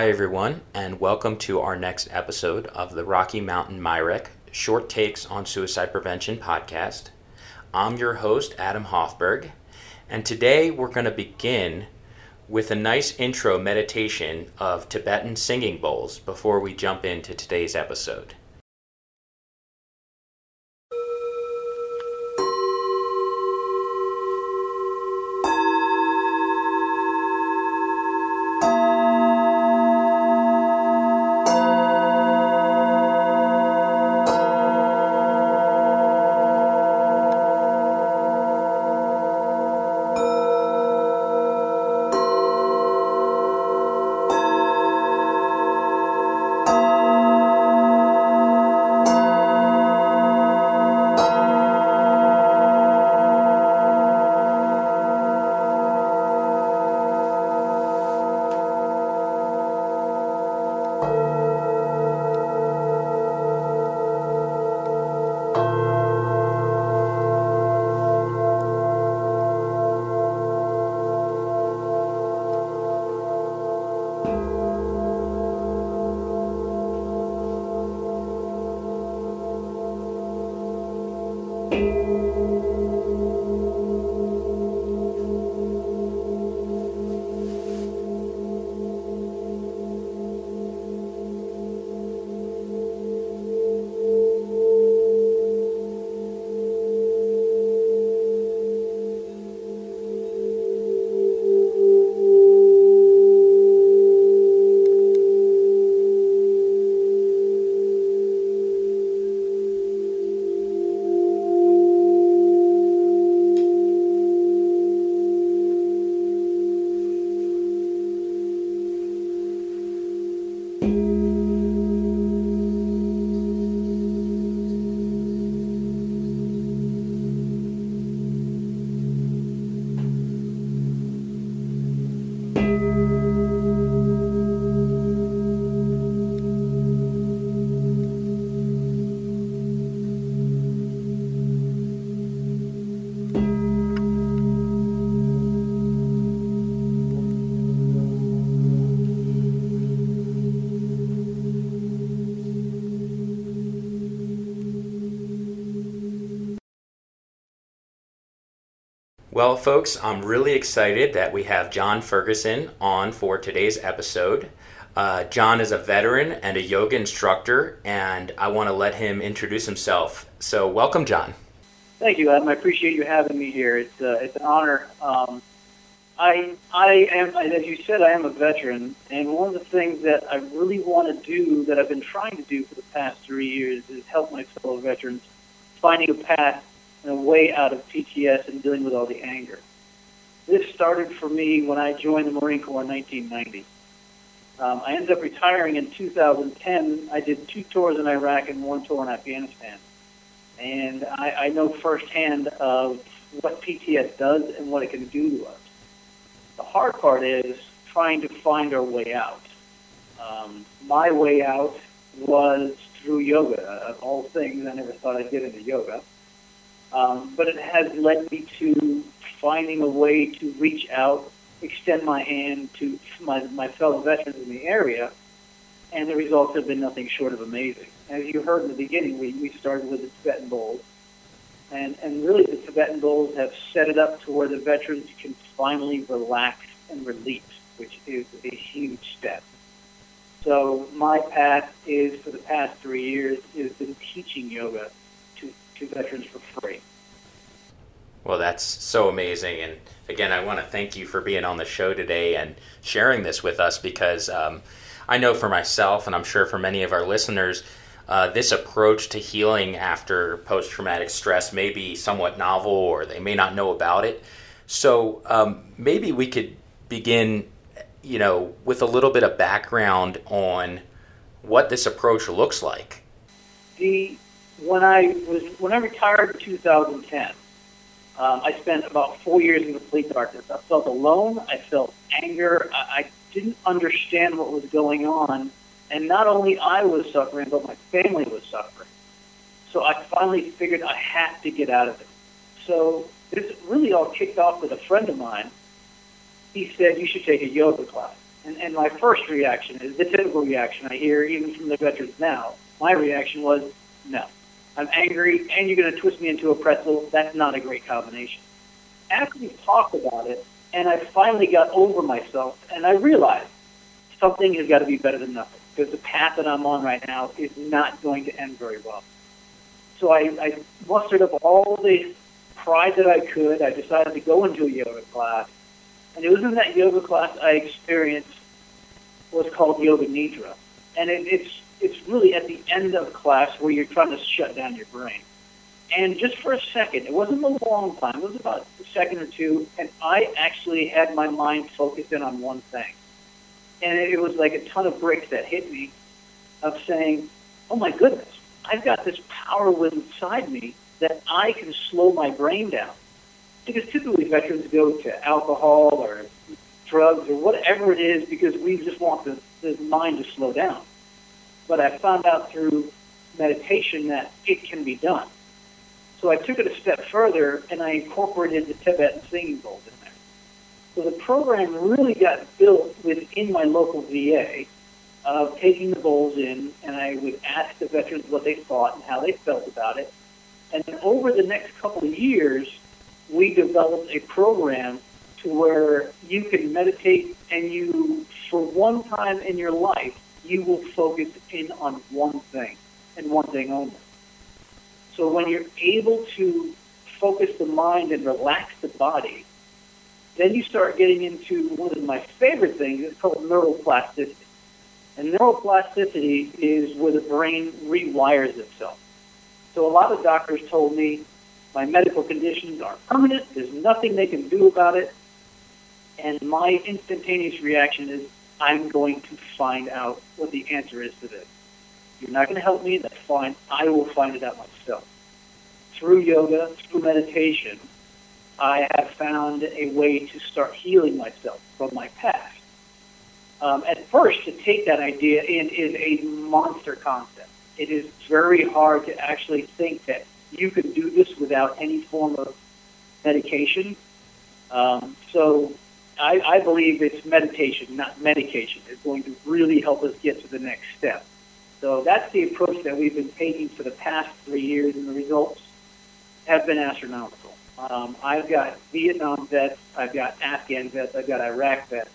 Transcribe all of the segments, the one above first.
Hi, everyone, and welcome to our next episode of the Rocky Mountain MIRECC Short Takes on Suicide Prevention podcast. I'm your host, Adam Hoffberg, and today we're going to begin with a nice intro meditation of Tibetan singing bowls before we jump into today's episode. Well, folks, I'm really excited that we have John Ferguson on for today's episode. Uh, John is a veteran and a yoga instructor, and I want to let him introduce himself. So, welcome, John. Thank you, Adam. I appreciate you having me here. It's uh, it's an honor. Um, I I am, as you said, I am a veteran, and one of the things that I really want to do, that I've been trying to do for the past three years, is help my fellow veterans finding a path and a way out of PTS and dealing with all the anger. This started for me when I joined the Marine Corps in 1990. Um, I ended up retiring in 2010. I did two tours in Iraq and one tour in Afghanistan. And I, I know firsthand of what PTS does and what it can do to us. The hard part is trying to find our way out. Um, my way out was through yoga. Of all things, I never thought I'd get into yoga. Um, but it has led me to finding a way to reach out, extend my hand to my, my fellow veterans in the area, and the results have been nothing short of amazing. As you heard in the beginning, we, we started with the Tibetan bowls, and, and really the Tibetan bowls have set it up to where the veterans can finally relax and release, which is a huge step. So my path is, for the past three years, has been teaching yoga to veterans for free. Well, that's so amazing. And again, I want to thank you for being on the show today and sharing this with us because um, I know for myself, and I'm sure for many of our listeners, uh, this approach to healing after post traumatic stress may be somewhat novel or they may not know about it. So um, maybe we could begin, you know, with a little bit of background on what this approach looks like. The when I was when I retired in 2010, um, I spent about four years in complete darkness. I felt alone. I felt anger. I, I didn't understand what was going on, and not only I was suffering, but my family was suffering. So I finally figured I had to get out of it. So this really all kicked off with a friend of mine. He said you should take a yoga class. And, and my first reaction is the typical reaction I hear even from the veterans now. My reaction was, no. I'm angry, and you're going to twist me into a pretzel. That's not a great combination. After we talked about it, and I finally got over myself, and I realized something has got to be better than nothing because the path that I'm on right now is not going to end very well. So I, I mustered up all the pride that I could. I decided to go into a yoga class, and it was in that yoga class I experienced what's called yoga nidra, and it, it's it's really at the end of class where you're trying to shut down your brain. And just for a second, it wasn't a long time, it was about a second or two, and I actually had my mind focused in on one thing. And it was like a ton of bricks that hit me of saying, oh my goodness, I've got this power inside me that I can slow my brain down. Because typically veterans go to alcohol or drugs or whatever it is because we just want the, the mind to slow down but I found out through meditation that it can be done. So I took it a step further and I incorporated the Tibetan singing bowls in there. So the program really got built within my local VA of taking the bowls in and I would ask the veterans what they thought and how they felt about it. And then over the next couple of years, we developed a program to where you can meditate and you, for one time in your life, you will focus in on one thing and one thing only. So when you're able to focus the mind and relax the body, then you start getting into one of my favorite things. It's called neuroplasticity. And neuroplasticity is where the brain rewires itself. So a lot of doctors told me my medical conditions are permanent. There's nothing they can do about it. And my instantaneous reaction is, I'm going to find out what the answer is to this. You're not going to help me, that's fine. I will find it out myself. Through yoga, through meditation, I have found a way to start healing myself from my past. Um, at first, to take that idea in is a monster concept. It is very hard to actually think that you can do this without any form of medication. Um, so I, I believe it's meditation, not medication, is going to really help us get to the next step. So that's the approach that we've been taking for the past three years, and the results have been astronomical. Um, I've got Vietnam vets, I've got Afghan vets, I've got Iraq vets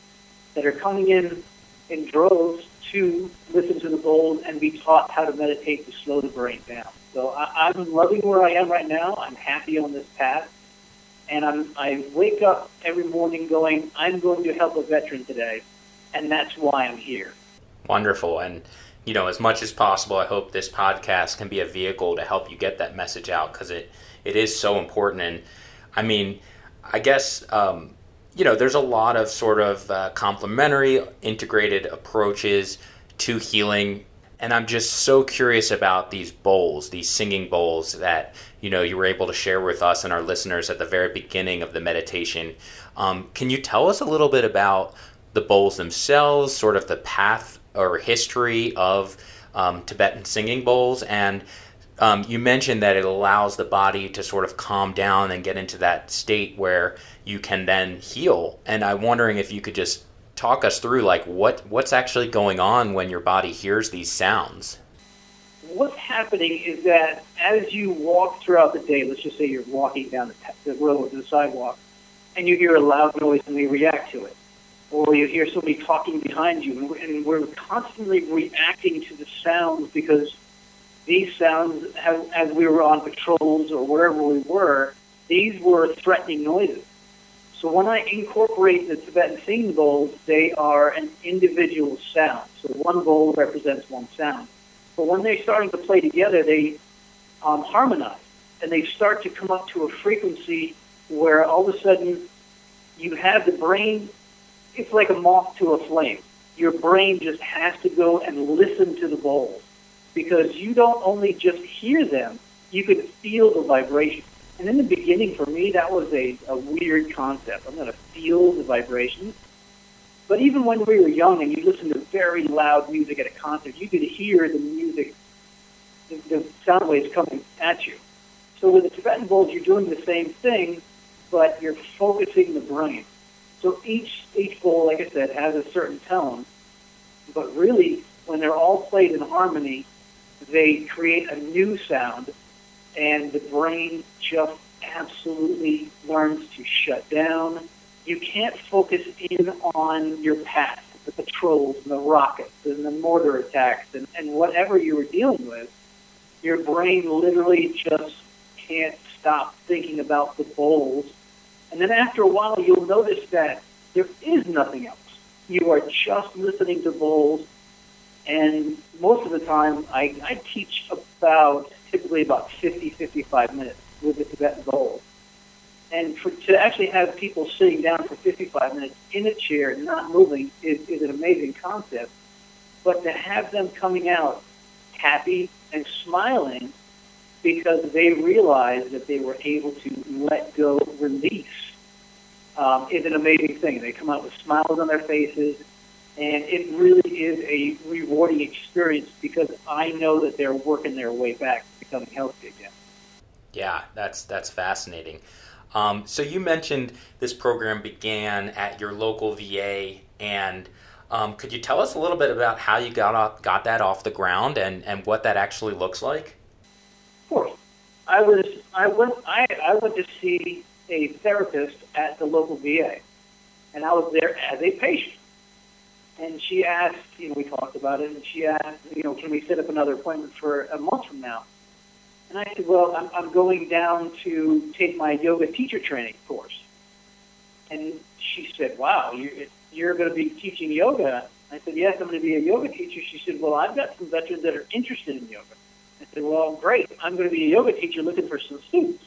that are coming in in droves to listen to the bowls and be taught how to meditate to slow the brain down. So I, I'm loving where I am right now. I'm happy on this path and I'm, I wake up every morning going, I'm going to help a veteran today, and that's why I'm here. Wonderful. And, you know, as much as possible, I hope this podcast can be a vehicle to help you get that message out because it, it is so important. And I mean, I guess, um, you know, there's a lot of sort of uh, complementary, integrated approaches to healing and I'm just so curious about these bowls, these singing bowls that you know you were able to share with us and our listeners at the very beginning of the meditation. Um, can you tell us a little bit about the bowls themselves, sort of the path or history of um, Tibetan singing bowls, and um, you mentioned that it allows the body to sort of calm down and get into that state where you can then heal. And I'm wondering if you could just talk us through like what what's actually going on when your body hears these sounds? What's happening is that as you walk throughout the day let's just say you're walking down the, the road or the sidewalk and you hear a loud noise and we react to it or you hear somebody talking behind you and we're constantly reacting to the sounds because these sounds as we were on patrols or wherever we were these were threatening noises so when I incorporate the Tibetan singing bowls, they are an individual sound. So one bowl represents one sound. But when they're starting to play together, they um, harmonize and they start to come up to a frequency where all of a sudden you have the brain. It's like a moth to a flame. Your brain just has to go and listen to the bowls because you don't only just hear them, you can feel the vibration. And in the beginning, for me, that was a, a weird concept. I'm going to feel the vibrations. But even when we were young and you listened to very loud music at a concert, you could hear the music, the, the sound waves coming at you. So with the Tibetan bowls, you're doing the same thing, but you're focusing the brain. So each each bowl, like I said, has a certain tone, but really, when they're all played in harmony, they create a new sound, and the brain just absolutely learns to shut down. You can't focus in on your past, the patrols and the rockets and the mortar attacks and, and whatever you were dealing with. Your brain literally just can't stop thinking about the bowls. And then after a while, you'll notice that there is nothing else. You are just listening to bowls. And most of the time, I, I teach about, typically about 50, 55 minutes with the Tibetan bowl. And for, to actually have people sitting down for 55 minutes in a chair, not moving, is, is an amazing concept. But to have them coming out happy and smiling because they realized that they were able to let go, release, um, is an amazing thing. They come out with smiles on their faces, and it really is a rewarding experience because I know that they're working their way back to becoming healthy again. Yeah, that's that's fascinating. Um, so you mentioned this program began at your local VA, and um, could you tell us a little bit about how you got off, got that off the ground and, and what that actually looks like? Of course, I was I went I, I went to see a therapist at the local VA, and I was there as a patient. And she asked, you know, we talked about it, and she asked, you know, can we set up another appointment for a month from now? And I said, well, I'm, I'm going down to take my yoga teacher training course. And she said, wow, you're, you're going to be teaching yoga. I said, yes, I'm going to be a yoga teacher. She said, well, I've got some veterans that are interested in yoga. I said, well, great. I'm going to be a yoga teacher looking for some students.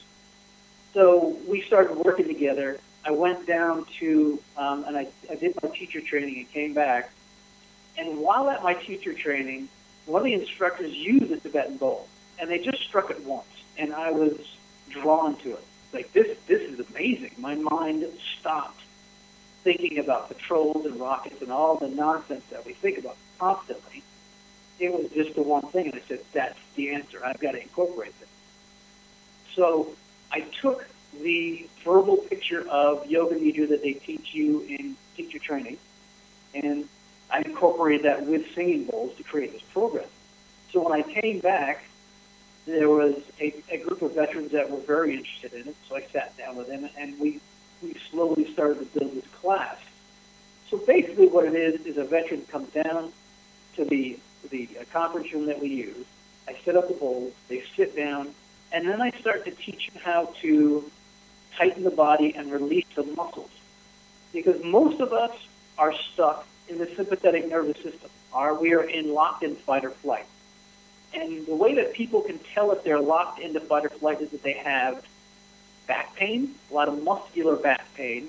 So we started working together. I went down to, um, and I, I did my teacher training and came back. And while at my teacher training, one of the instructors used the Tibetan bowl, and they just struck it once, and I was drawn to it. Like this, this is amazing. My mind stopped thinking about patrols and rockets and all the nonsense that we think about constantly. It was just the one thing, and I said, "That's the answer. I've got to incorporate this." So I took the verbal picture of yoga nidra that they teach you in teacher training, and I incorporated that with singing bowls to create this program. So when I came back, there was a, a group of veterans that were very interested in it. So I sat down with them, and we we slowly started to build this class. So basically, what it is is a veteran comes down to the the uh, conference room that we use. I set up the bowls. They sit down, and then I start to teach them how to tighten the body and release the muscles. Because most of us are stuck in the sympathetic nervous system. Are we are in locked in fight or flight. And the way that people can tell if they're locked into fight or flight is that they have back pain, a lot of muscular back pain,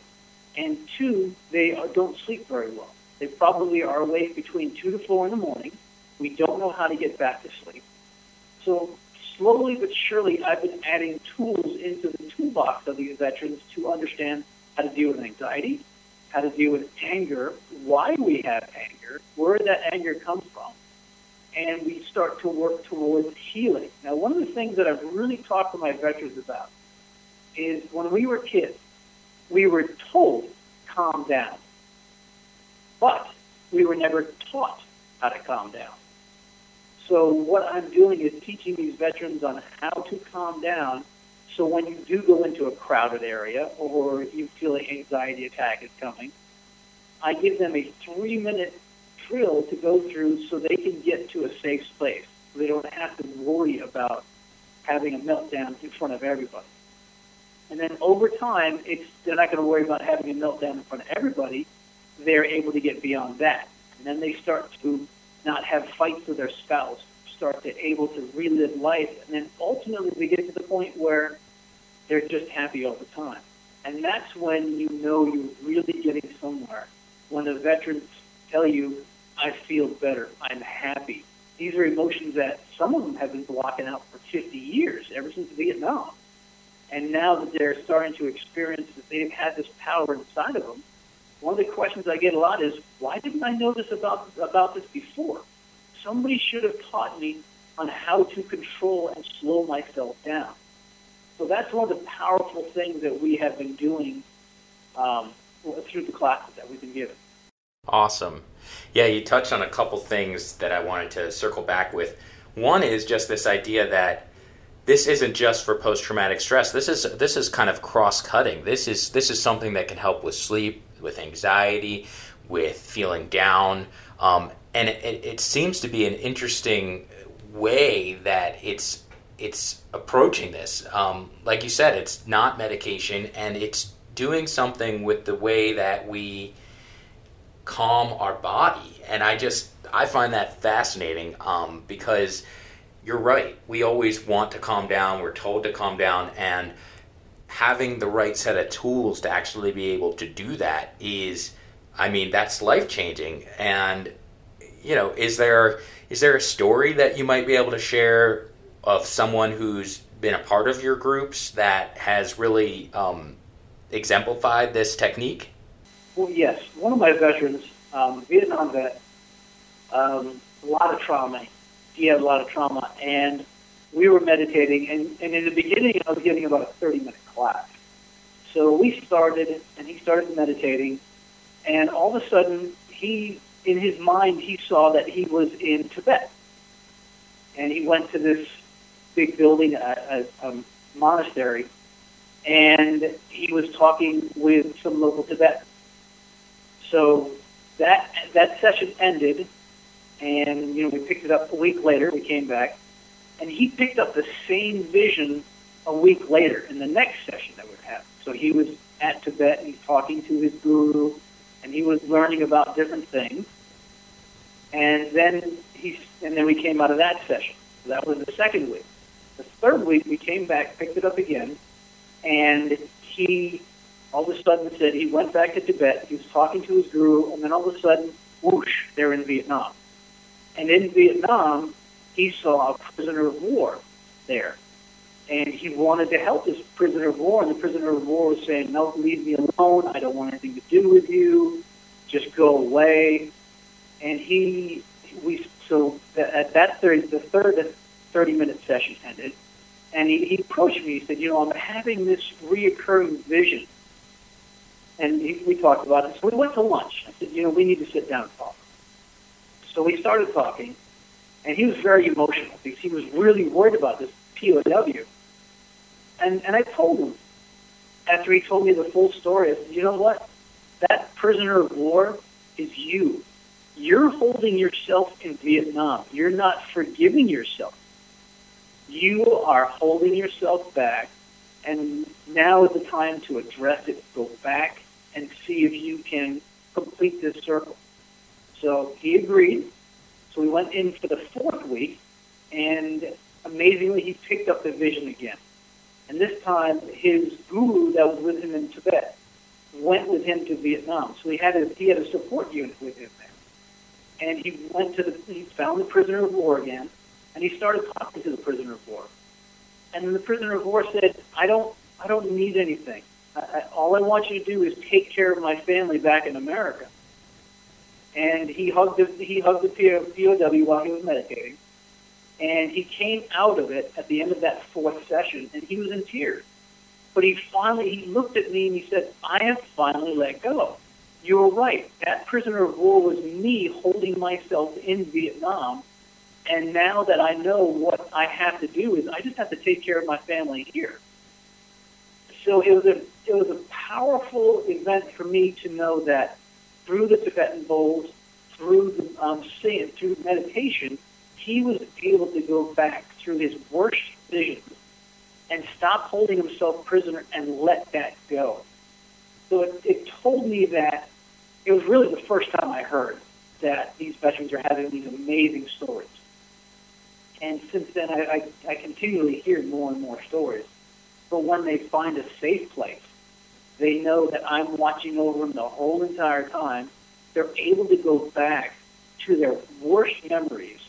and two, they don't sleep very well. They probably are awake between two to four in the morning. We don't know how to get back to sleep. So slowly but surely, I've been adding tools into the toolbox of these veterans to understand how to deal with anxiety, how to deal with anger, why we have anger, where that anger comes from, and we start to work towards healing. Now, one of the things that I've really talked to my veterans about is when we were kids, we were told, calm down. But we were never taught how to calm down. So what I'm doing is teaching these veterans on how to calm down so when you do go into a crowded area or you feel an anxiety attack is coming, I give them a three minute drill to go through so they can get to a safe place. They don't have to worry about having a meltdown in front of everybody. And then over time, it's they're not going to worry about having a meltdown in front of everybody. They're able to get beyond that, and then they start to not have fights with their spouse, start to able to relive life, and then ultimately we get to the point where they're just happy all the time. And that's when you know you're really getting somewhere. When the veterans tell you, I feel better, I'm happy. These are emotions that some of them have been blocking out for 50 years, ever since Vietnam. And now that they're starting to experience that they've had this power inside of them, one of the questions I get a lot is, why didn't I know this about, about this before? Somebody should have taught me on how to control and slow myself down. So that's one of the powerful things that we have been doing um, through the classes that we've been giving. Awesome. Yeah, you touched on a couple things that I wanted to circle back with. One is just this idea that this isn't just for post-traumatic stress. This is this is kind of cross-cutting. This is this is something that can help with sleep, with anxiety, with feeling down, um, and it, it, it seems to be an interesting way that it's it's approaching this. Um, like you said, it's not medication, and it's doing something with the way that we calm our body. And I just I find that fascinating um, because you're right. We always want to calm down. We're told to calm down, and having the right set of tools to actually be able to do that is, I mean, that's life changing. And you know, is there is there a story that you might be able to share of someone who's been a part of your groups that has really um, exemplified this technique? Well, yes. One of my veterans, um, Vietnam vet, um, a lot of trauma. He had a lot of trauma, and we were meditating. And, and in the beginning, I was getting about a 30 minute class. So we started, and he started meditating, and all of a sudden, he, in his mind, he saw that he was in Tibet. And he went to this big building, a, a, a monastery, and he was talking with some local Tibetans. So that that session ended, and you know we picked it up a week later. We came back, and he picked up the same vision a week later in the next session that we having. So he was at Tibet, and he's talking to his guru, and he was learning about different things. And then he and then we came out of that session. So that was the second week. The third week we came back, picked it up again, and he all of a sudden said he went back to Tibet. He was talking to his guru, and then all of a sudden, whoosh, they're in Vietnam. And in Vietnam, he saw a prisoner of war there. And he wanted to help this prisoner of war, and the prisoner of war was saying, No, leave me alone. I don't want anything to do with you. Just go away. And he, we, so at that 30, the third 30 minute session ended. And he, he approached me. He said, You know, I'm having this reoccurring vision. And he, we talked about it. So we went to lunch. I said, You know, we need to sit down and talk. So we started talking. And he was very emotional because he was really worried about this POW. And, and I told him, after he told me the full story, I said, You know what? That prisoner of war is you. You're holding yourself in Vietnam. You're not forgiving yourself you are holding yourself back, and now is the time to address it. Go back and see if you can complete this circle. So he agreed. We went in for the fourth week, and amazingly, he picked up the vision again. And this time, his guru that was with him in Tibet went with him to Vietnam. So he had a, he had a support unit with him there. And he went to the, he found the prisoner of war again, and he started talking to the prisoner of war. And then the prisoner of war said, "I don't, I don't need anything. I, I, all I want you to do is take care of my family back in America." And he hugged the, he hugged the POW while he was meditating, and he came out of it at the end of that fourth session, and he was in tears. But he finally he looked at me and he said, "I have finally let go." You were right. That prisoner of war was me holding myself in Vietnam and now that I know what I have to do is I just have to take care of my family here. So it was a it was a powerful event for me to know that through the Tibetan bowls, through the um, singing, through meditation, he was able to go back through his worst visions and stop holding himself prisoner and let that go. So it, it told me that it was really the first time I heard that these veterans are having these amazing stories. And since then, I, I, I continually hear more and more stories. But when they find a safe place, they know that I'm watching over them the whole entire time. They're able to go back to their worst memories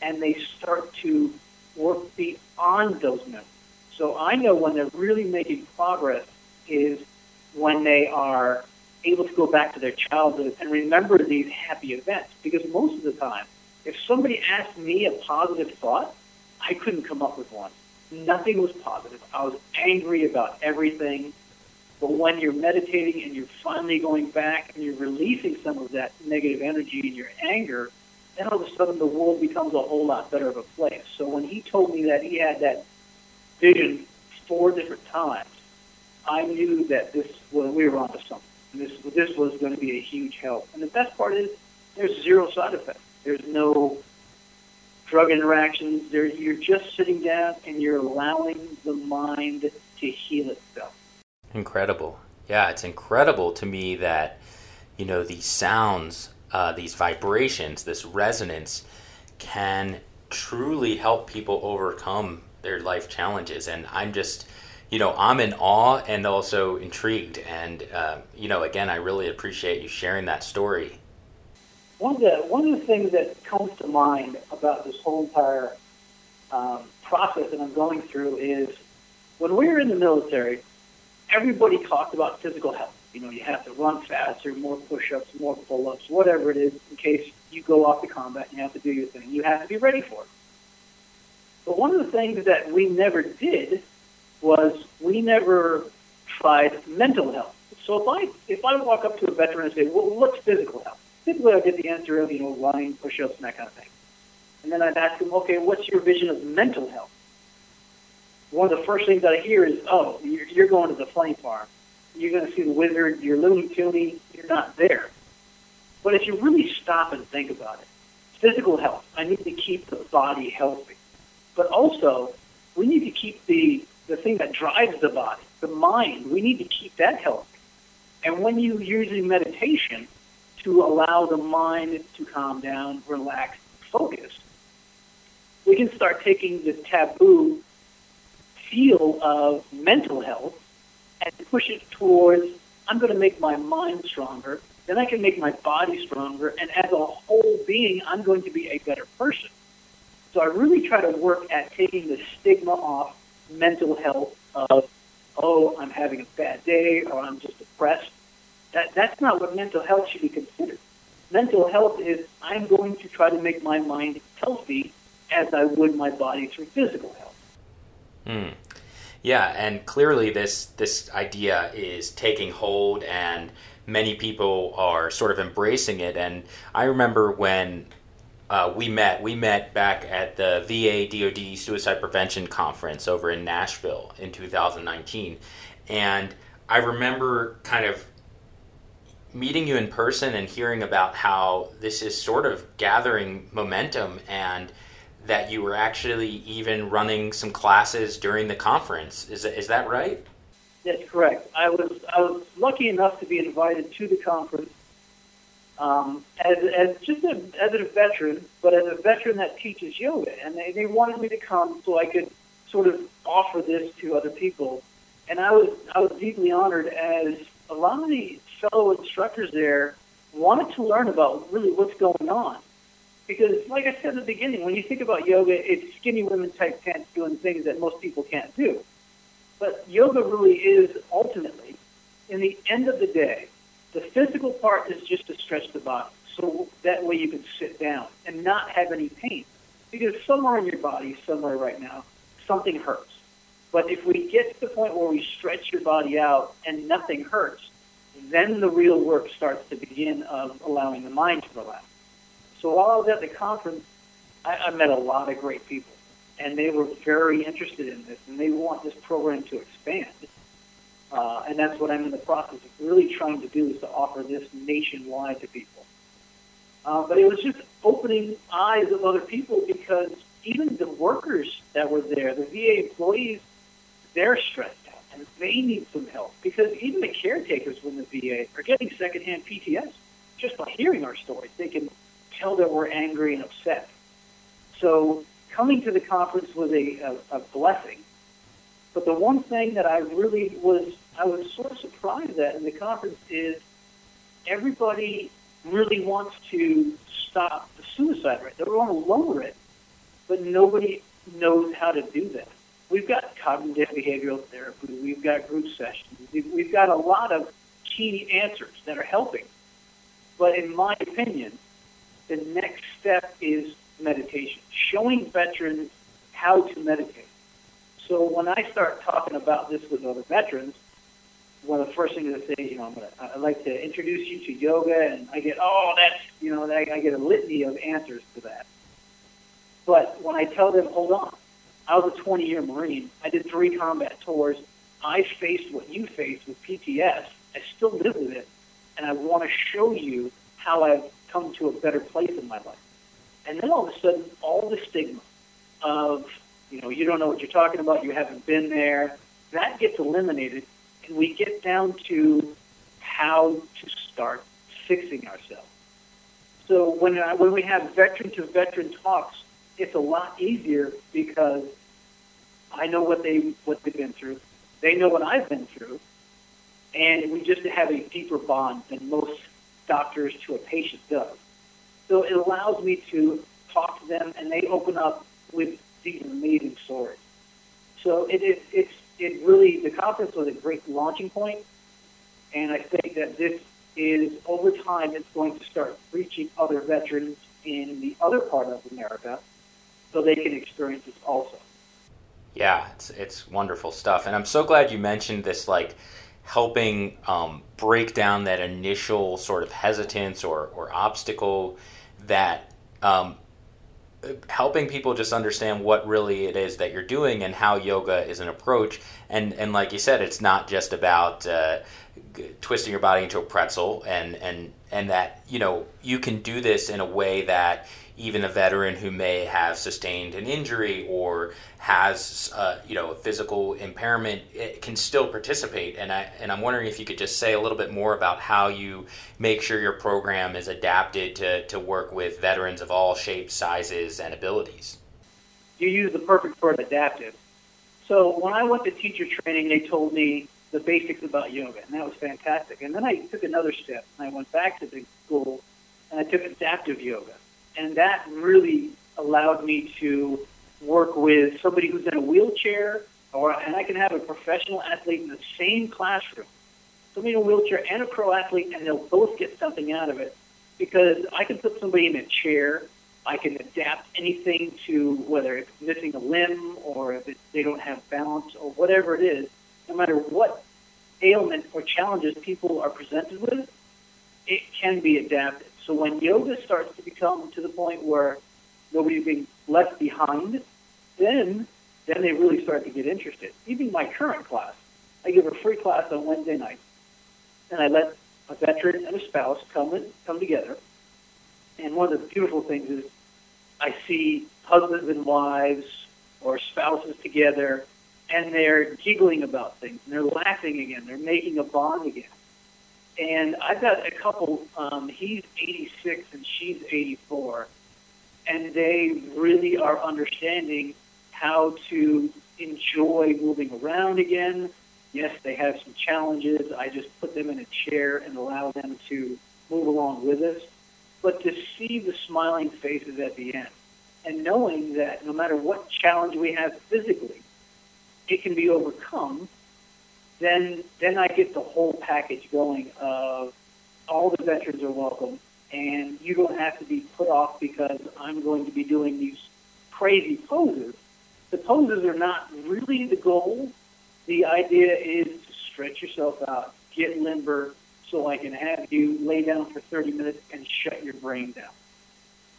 and they start to work beyond those memories. So I know when they're really making progress is when they are able to go back to their childhood and remember these happy events. Because most of the time, if somebody asked me a positive thought, I couldn't come up with one. Nothing was positive. I was angry about everything. But when you're meditating and you're finally going back and you're releasing some of that negative energy and your anger, then all of a sudden the world becomes a whole lot better of a place. So when he told me that he had that vision four different times, I knew that this was we were onto something. And this this was going to be a huge help. And the best part is there's zero side effects. There's no drug interactions. There, you're just sitting down and you're allowing the mind to heal itself. Incredible. Yeah, it's incredible to me that you know these sounds, uh, these vibrations, this resonance can truly help people overcome their life challenges. And I'm just, you know, I'm in awe and also intrigued. And uh, you know, again, I really appreciate you sharing that story. One of the one of the things that comes to mind about this whole entire um, process that I'm going through is when we were in the military, everybody talked about physical health. You know, you have to run faster, more push-ups, more pull-ups, whatever it is, in case you go off to combat and you have to do your thing. You have to be ready for it. But one of the things that we never did was we never tried mental health. So if I if I walk up to a veteran and say, "Well, what's physical health?" Typically, I get the answer of you know running, push-ups, and that kind of thing. And then I'd ask them, "Okay, what's your vision of mental health?" One of the first things that I hear is, "Oh, you're, you're going to the flame farm. You're going to see the wizard. You're Looney Toony. You're not there." But if you really stop and think about it, physical health. I need to keep the body healthy, but also we need to keep the the thing that drives the body, the mind. We need to keep that healthy. And when you using meditation to allow the mind to calm down, relax, focus, we can start taking the taboo feel of mental health and push it towards I'm going to make my mind stronger, then I can make my body stronger, and as a whole being, I'm going to be a better person. So I really try to work at taking the stigma off mental health of, oh, I'm having a bad day or I'm just depressed. That, that's not what mental health should be considered. Mental health is I'm going to try to make my mind healthy as I would my body through physical health. Mm. Yeah, and clearly this this idea is taking hold, and many people are sort of embracing it. And I remember when uh, we met. We met back at the VA DoD Suicide Prevention Conference over in Nashville in 2019, and I remember kind of meeting you in person and hearing about how this is sort of gathering momentum and that you were actually even running some classes during the conference. Is is that right? That's correct. I was I was lucky enough to be invited to the conference um, as, as just a, as a veteran, but as a veteran that teaches yoga. And they, they wanted me to come so I could sort of offer this to other people. And I was I was deeply honored as a lot of the fellow instructors there wanted to learn about really what's going on. Because, like I said at the beginning, when you think about yoga, it's skinny women type pants doing things that most people can't do. But yoga really is ultimately, in the end of the day, the physical part is just to stretch the body, so that way you can sit down and not have any pain. Because somewhere in your body, somewhere right now, something hurts. But if we get to the point where we stretch your body out and nothing hurts, then the real work starts to begin of allowing the mind to relax. So while I was at the conference, I, I met a lot of great people, and they were very interested in this, and they want this program to expand. Uh, and that's what I'm in the process of really trying to do is to offer this nationwide to people. Uh, but it was just opening eyes of other people because even the workers that were there, the VA employees, they're stressed out and they need some help because even the caretakers within the VA are getting secondhand PTS just by hearing our stories. They can tell that we're angry and upset. So coming to the conference was a, a, a blessing but the one thing that I really was, I was sort of surprised at in the conference is everybody really wants to stop the suicide rate. They want to lower it, but nobody knows how to do that. We've got cognitive behavioral therapy. We've got group sessions. We've got a lot of key answers that are helping. But in my opinion, the next step is meditation, showing veterans how to meditate. So when I start talking about this with other veterans, one of the first things I say, is, you know, I'm gonna, I'd like to introduce you to yoga, and I get, oh, that's, you know, I, get a litany of answers to that. But when I tell them, hold on, I was a 20-year Marine. I did three combat tours. I faced what you faced with PTS. I still live with it, and I want to show you how I've come to a better place in my life. And then all of a sudden, all the stigma of, you know, you don't know what you're talking about, you haven't been there, that gets eliminated, and we get down to how to start fixing ourselves. So when, I, when we have veteran to veteran talks, it's a lot easier because I know what they what they've been through. They know what I've been through, and we just have a deeper bond than most doctors to a patient does. So it allows me to talk to them, and they open up with these amazing stories. So it, it, it's it really the conference was a great launching point, and I think that this is over time it's going to start reaching other veterans in the other part of America, so they can experience this also. Yeah, it's it's wonderful stuff, and I'm so glad you mentioned this, like helping um, break down that initial sort of hesitance or or obstacle that um, helping people just understand what really it is that you're doing and how yoga is an approach. And and like you said it's not just about uh, twisting your body into a pretzel and and and that you know you can do this in a way that even a veteran who may have sustained an injury or has uh, you know a physical impairment can still participate and I and I'm wondering if you could just say a little bit more about how you make sure your program is adapted to, to work with veterans of all shapes, sizes, and abilities. You use the perfect word adaptive. So when I went to teacher training, they told me the basics about yoga, and that was fantastic. And then I took another step, and I went back to the school, and I took adaptive yoga and that really allowed me to work with somebody who's in a wheelchair, or and I can have a professional athlete in the same classroom, somebody in a wheelchair and a pro athlete, and they'll both get something out of it because I can put somebody in a chair. I can adapt anything to whether it's missing a limb or if they don't have balance or whatever it is. No matter what ailment or challenges people are presented with, it can be adapted. So when yoga starts to become to the point where nobody's being left behind, then then they really start to get interested. Even my current class, I give a free class on Wednesday night, and I let a veteran and a spouse come and come together. And one of the beautiful things is I see husbands and wives or spouses together, and they're giggling about things, and they're laughing again, they're making a bond again and I've got a couple. Um, he's 86 and she's 84, and they really are understanding how to enjoy moving around again. Yes, they have some challenges. I just put them in a chair and allow them to move along with us. But to see the smiling faces at the end and knowing that no matter what challenge we have physically, it can be overcome then then I get the whole package going of all the veterans are welcome, and you don't have to be put off because I'm going to be doing these crazy poses. The poses are not really the goal. The idea is to stretch yourself out, get limber, so I can have you lay down for 30 minutes and shut your brain down.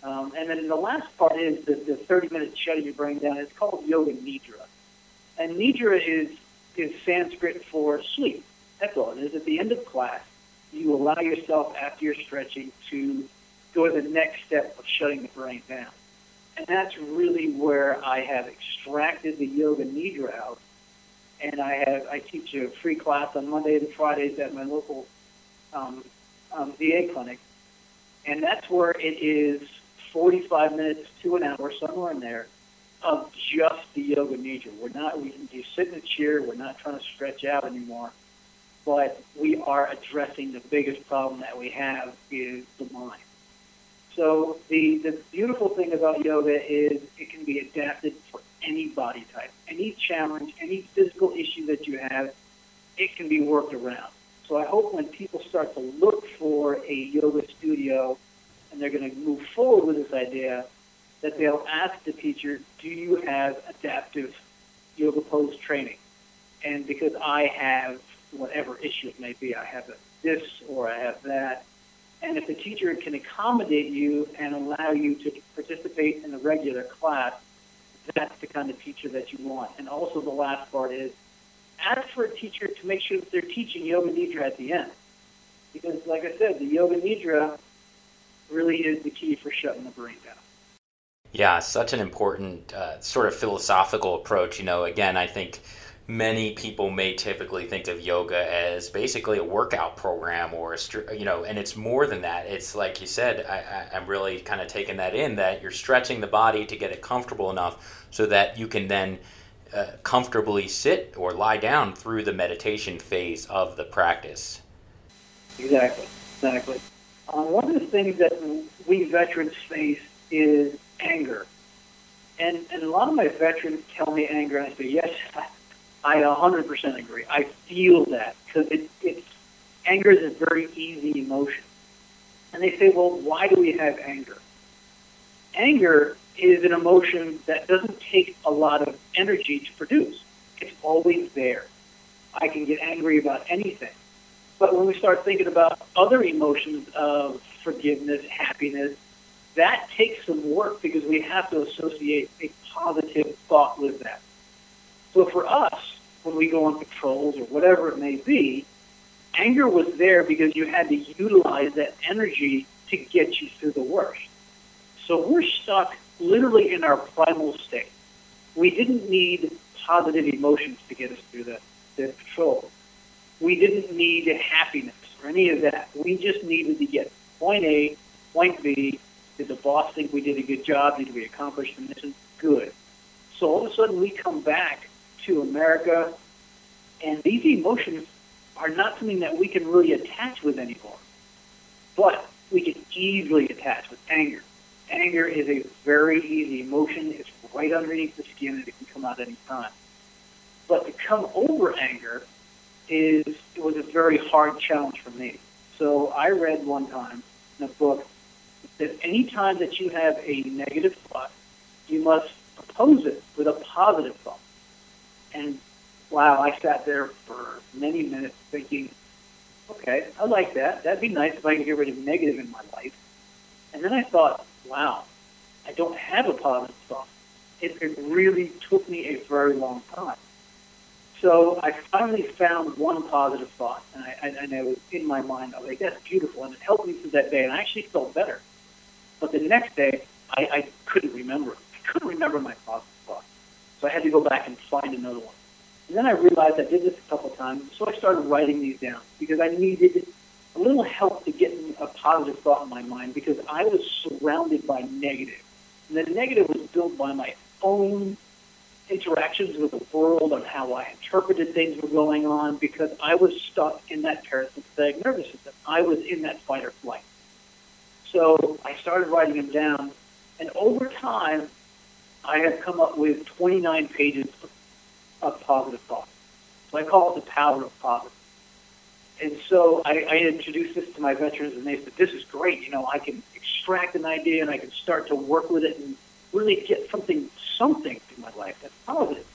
Um, and then the last part is the, the 30 minutes shutting your brain down. It's called Yoga Nidra. And Nidra is is Sanskrit for sleep. That's all it is. At the end of class, you allow yourself, after your stretching, to go to the next step of shutting the brain down. And that's really where I have extracted the yoga nidra out. And I have I teach a free class on Mondays and Fridays at my local um, um, VA clinic, and that's where it is 45 minutes to an hour, somewhere in there, of just the yoga nidra. We're not, we can sit in a chair, we're not trying to stretch out anymore, but we are addressing the biggest problem that we have is the mind. So the, the beautiful thing about yoga is it can be adapted for any body type, any challenge, any physical issue that you have, it can be worked around. So I hope when people start to look for a yoga studio and they're going to move forward with this idea, that they'll ask the teacher, do you have adaptive yoga pose training? And because I have whatever issue it may be. I have this or I have that. And if the teacher can accommodate you and allow you to participate in the regular class, that's the kind of teacher that you want. And also the last part is ask for a teacher to make sure that they're teaching yoga nidra at the end. Because like I said, the yoga nidra really is the key for shutting the brain down. Yeah, such an important uh, sort of philosophical approach. You know, again, I think many people may typically think of yoga as basically a workout program or a you know and it's more than that it's like you said I, am really kind of taking that in that you're stretching the body to get it comfortable enough so that you can then uh, comfortably sit or lie down through the meditation phase of the practice exactly exactly uh, one of the things that we veterans face is anger and, and a lot of my veterans tell me anger and i say yes I 100% agree. I feel that because it, it's anger is a very easy emotion. And they say, well, why do we have anger? Anger is an emotion that doesn't take a lot of energy to produce. It's always there. I can get angry about anything. But when we start thinking about other emotions of forgiveness, happiness, that takes some work because we have to associate a positive thought with that. So for us, when we go on patrols or whatever it may be, anger was there because you had to utilize that energy to get you through the worst. So we're stuck literally in our primal state. We didn't need positive emotions to get us through the, the patrol. We didn't need happiness or any of that. We just needed to get point A, point B. Did the boss think we did a good job? Did we accomplish the mission? Good. So all of a sudden we come back to America, and these emotions are not something that we can really attach with anymore. But we can easily attach with anger. Anger is a very easy emotion. It's right underneath the skin and it can come out any time. But to come over anger is it was a very hard challenge for me. So I read one time in a book that any time that you have a negative thought, you must oppose it with a positive thought. And wow, I sat there for many minutes thinking, okay, I like that. That'd be nice if I could get rid of negative in my life. And then I thought, wow, I don't have a positive thought. It, it really took me a very long time. So I finally found one positive thought, and I, and it was in my mind. I was like, that's beautiful, and it helped me through that day, and I actually felt better. But the next day, I, I couldn't remember. I couldn't remember my positive so I had to go back and find another one. And then I realized I did this a couple times, so I started writing these down because I needed a little help to get a positive thought in my mind because I was surrounded by negative. And the negative was built by my own interactions with the world on how I interpreted things were going on because I was stuck in that parasympathetic nervous system. I was in that fight or flight. So I started writing them down, and over time, I have come up with 29 pages of positive thought. So I call it the power of positive. And so I, I introduced this to my veterans, and they said, "This is great. You know, I can extract an idea and I can start to work with it and really get something, something in my life that's positive."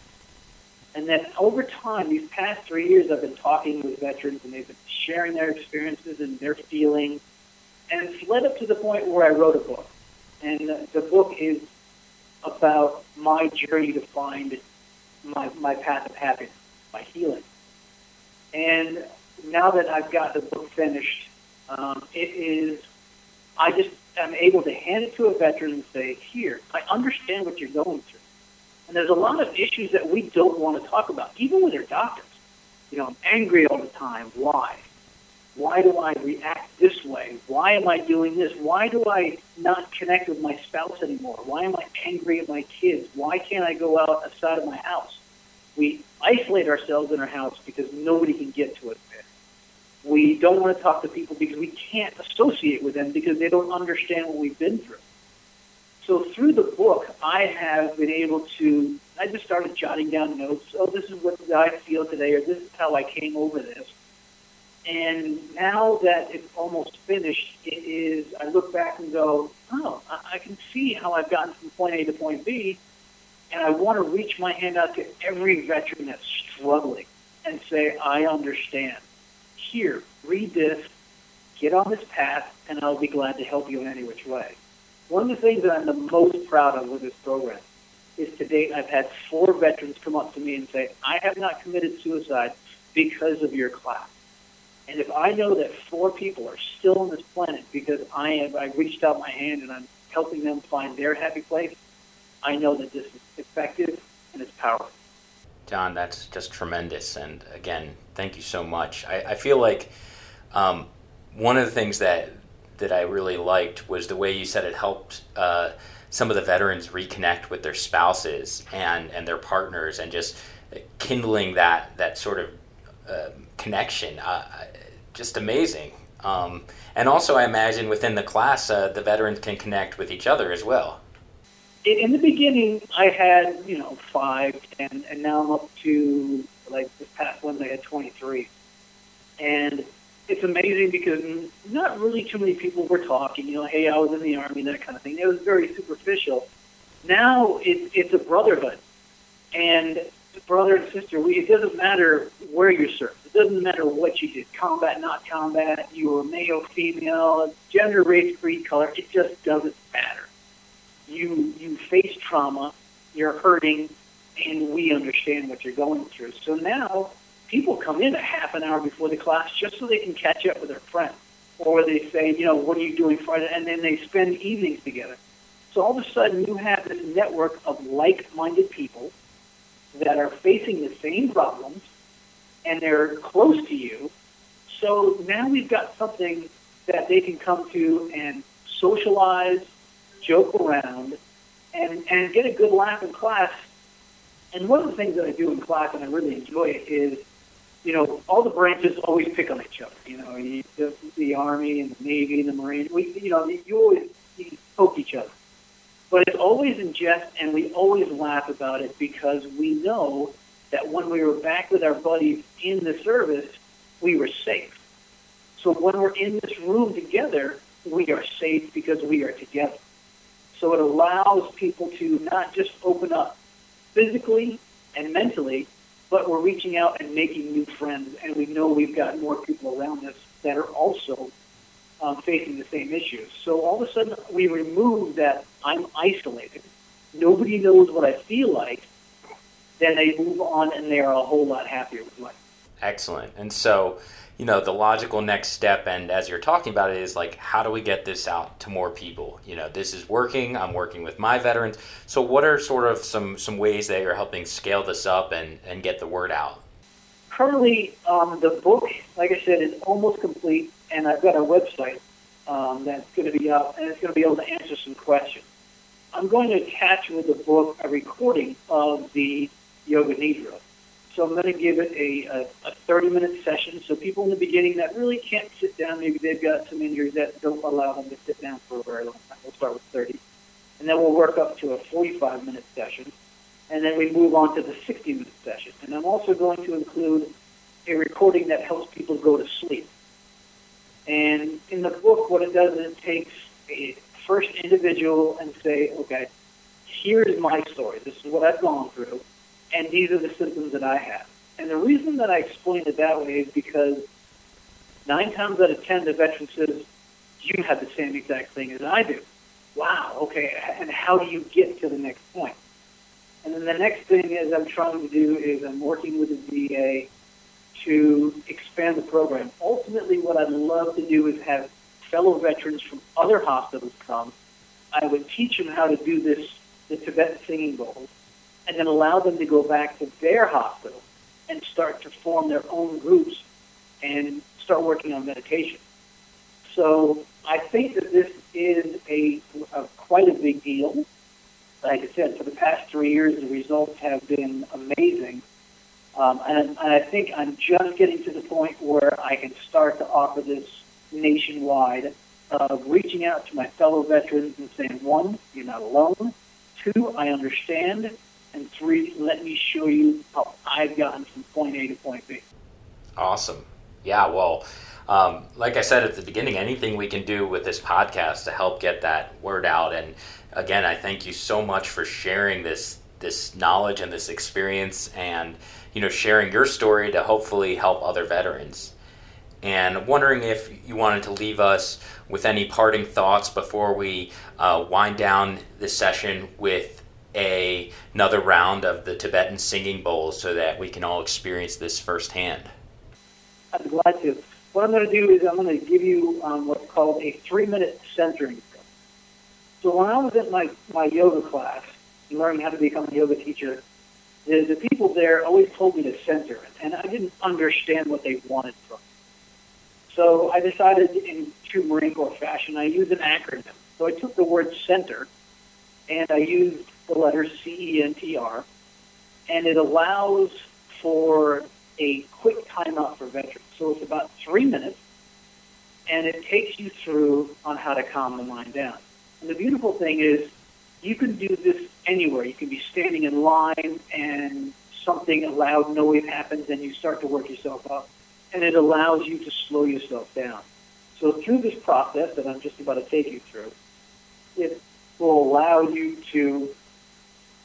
And then over time, these past three years, I've been talking with veterans, and they've been sharing their experiences and their feelings, and it's led up to the point where I wrote a book. And the book is about my journey to find my, my path of happiness, my healing. And now that I've got the book finished, um, it is, I just am able to hand it to a veteran and say, here, I understand what you're going through. And there's a lot of issues that we don't want to talk about, even with our doctors. You know, I'm angry all the time. Why? Why do I react this way? Why am I doing this? Why do I not connect with my spouse anymore? Why am I angry at my kids? Why can't I go out outside of my house? We isolate ourselves in our house because nobody can get to us there. We don't want to talk to people because we can't associate with them because they don't understand what we've been through. So through the book, I have been able to, I just started jotting down notes. Oh, this is what I feel today, or this is how I came over this and now that it's almost finished, it is, I look back and go, oh, I can see how I've gotten from point A to point B, and I want to reach my hand out to every veteran that's struggling. and say, I understand. Here, read this, get on this path, and I'll be glad to help you in any which way. One of the things that I'm the most proud of with this program is to date I've had four veterans come up to me and say, I have not committed suicide because of your class. And if I know that four people are still on this planet because I have I reached out my hand and I'm helping them find their happy place, I know that this is effective and it's powerful. John, that's just tremendous. And again, thank you so much. I, I feel like um, one of the things that that I really liked was the way you said it helped uh, some of the veterans reconnect with their spouses and, and their partners and just kindling that that sort of uh, connection. Uh, just amazing. Um, and also, I imagine within the class, uh, the veterans can connect with each other as well. In the beginning, I had you know five, ten, and now I'm up to like this past one I had 23. And it's amazing because not really too many people were talking. You know, hey, I was in the army, that kind of thing. It was very superficial. Now it, it's a brotherhood, and brother and sister. We, it doesn't matter where you served. It doesn't matter what you did, combat, not combat. You were male, female, gender, race, creed, color. It just doesn't matter. You you face trauma. You're hurting, and we understand what you're going through. So now people come in a half an hour before the class just so they can catch up with their friends. Or they say, you know, what are you doing Friday? And then they spend evenings together. So all of a sudden you have this network of like-minded people that are facing the same problems and they're close to you. So now we've got something that they can come to and socialize, joke around, and, and get a good laugh in class. And one of the things that I do in class, and I really enjoy it, is you know, all the branches always pick on each other. You know, the, the Army and the Navy and the Marine, we, you know, you always you poke each other. But it's always in jest, and we always laugh about it because we know that when we were back with our buddies in the service, we were safe. So when we're in this room together, we are safe because we are together. So it allows people to not just open up physically and mentally, but we're reaching out and making new friends, and we know we've got more people around us that are also um, facing the same issues. So all of a sudden, we remove that I'm isolated. Nobody knows what I feel like. Then they move on, and they are a whole lot happier with life. Excellent. And so you know the logical next step and as you're talking about it is like how do we get this out to more people you know this is working i'm working with my veterans so what are sort of some some ways that you're helping scale this up and and get the word out currently um, the book like i said is almost complete and i've got a website um, that's going to be up and it's going to be able to answer some questions i'm going to attach with the book a recording of the yoga nidra so I'm going to give it a, a, a 30 minute session. So people in the beginning that really can't sit down, maybe they've got some injuries that don't allow them to sit down for a very long time. We'll start with 30. And then we'll work up to a 45 minute session. And then we move on to the 60 minute session. And I'm also going to include a recording that helps people go to sleep. And in the book, what it does is it takes a first individual and say, okay, here's my story. This is what I've gone through and these are the symptoms that I have. And the reason that I explain it that way is because nine times out of ten, the veteran says, you have the same exact thing as I do. Wow, okay, and how do you get to the next point? And then the next thing is I'm trying to do is I'm working with the VA to expand the program. Ultimately, what I'd love to do is have fellow veterans from other hospitals come. I would teach them how to do this, the Tibetan singing bowls, and then allow them to go back to their hospital and start to form their own groups and start working on meditation. So I think that this is a, a quite a big deal. Like I said, for the past three years, the results have been amazing. Um, and, and I think I'm just getting to the point where I can start to offer this nationwide of reaching out to my fellow veterans and saying, one, you're not alone. Two, I understand and three, let me show you how I've gotten from point A to point B. Awesome. Yeah, well, um, like I said at the beginning, anything we can do with this podcast to help get that word out. And again, I thank you so much for sharing this this knowledge and this experience. And you know, sharing your story to hopefully help other veterans. And wondering if you wanted to leave us with any parting thoughts before we uh, wind down this session with a, another round of the Tibetan singing bowls so that we can all experience this firsthand. I'd be glad to. What I'm going to do is I'm going to give you um, what's called a three-minute centering. So when I was at my, my yoga class, learning how to become a yoga teacher, the, the people there always told me to center, and I didn't understand what they wanted from me. So I decided in true Marine Corps fashion, I used an acronym. So I took the word center, and I used the letters C-E-N-T-R, and it allows for a quick timeout for veterans. So it's about three minutes, and it takes you through on how to calm the mind down. And the beautiful thing is you can do this anywhere. You can be standing in line and something, a loud noise happens and you start to work yourself up. And it allows you to slow yourself down. So through this process that I'm just about to take you through, it will allow you to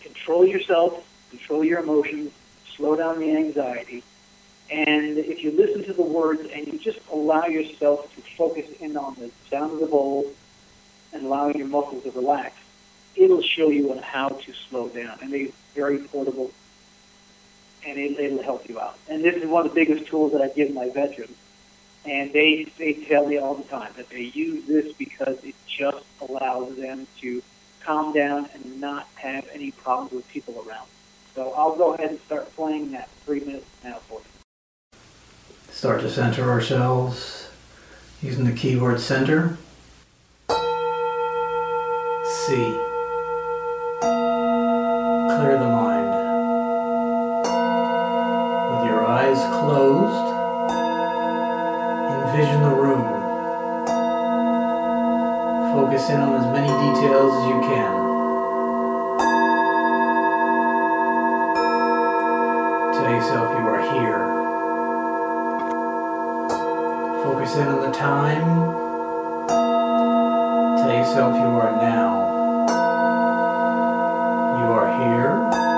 control yourself, control your emotions, slow down the anxiety. And if you listen to the words and you just allow yourself to focus in on the sound of the bowl and allowing your muscles to relax, it'll show you on how to slow down. And it's very portable and it, it'll help you out. And this is one of the biggest tools that I give my veterans. And they, they tell me all the time that they use this because it just allows them to calm down and not have any problems with people around. So I'll go ahead and start playing that three minutes now for you. Start to center ourselves using the keyword center. C. In on as many details as you can. Tell yourself you are here. Focus in on the time. Tell yourself you are now. You are here.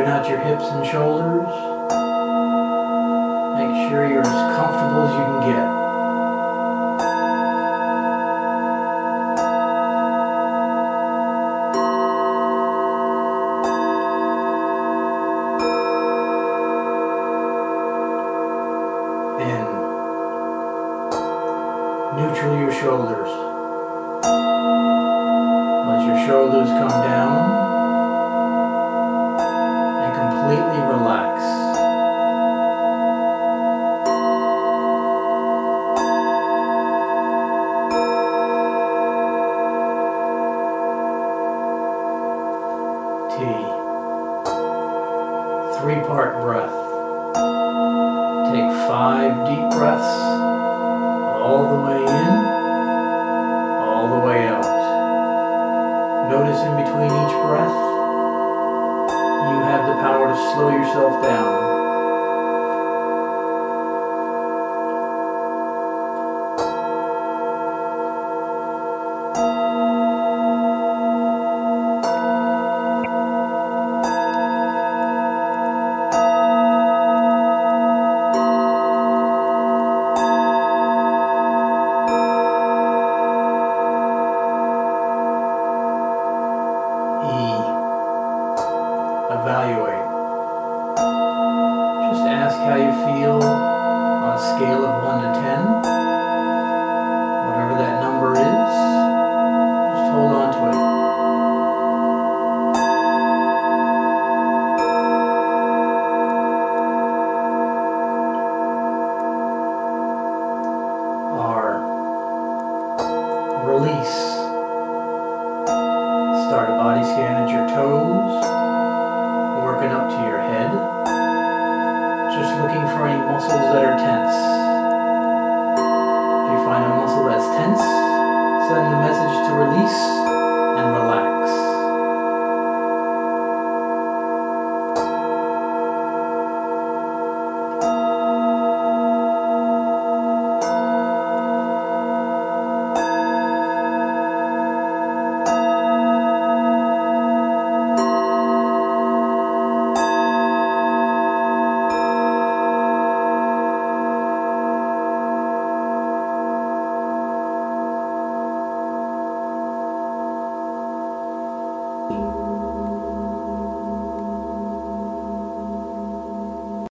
Even out your hips and shoulders. Make sure you're as comfortable as you can get.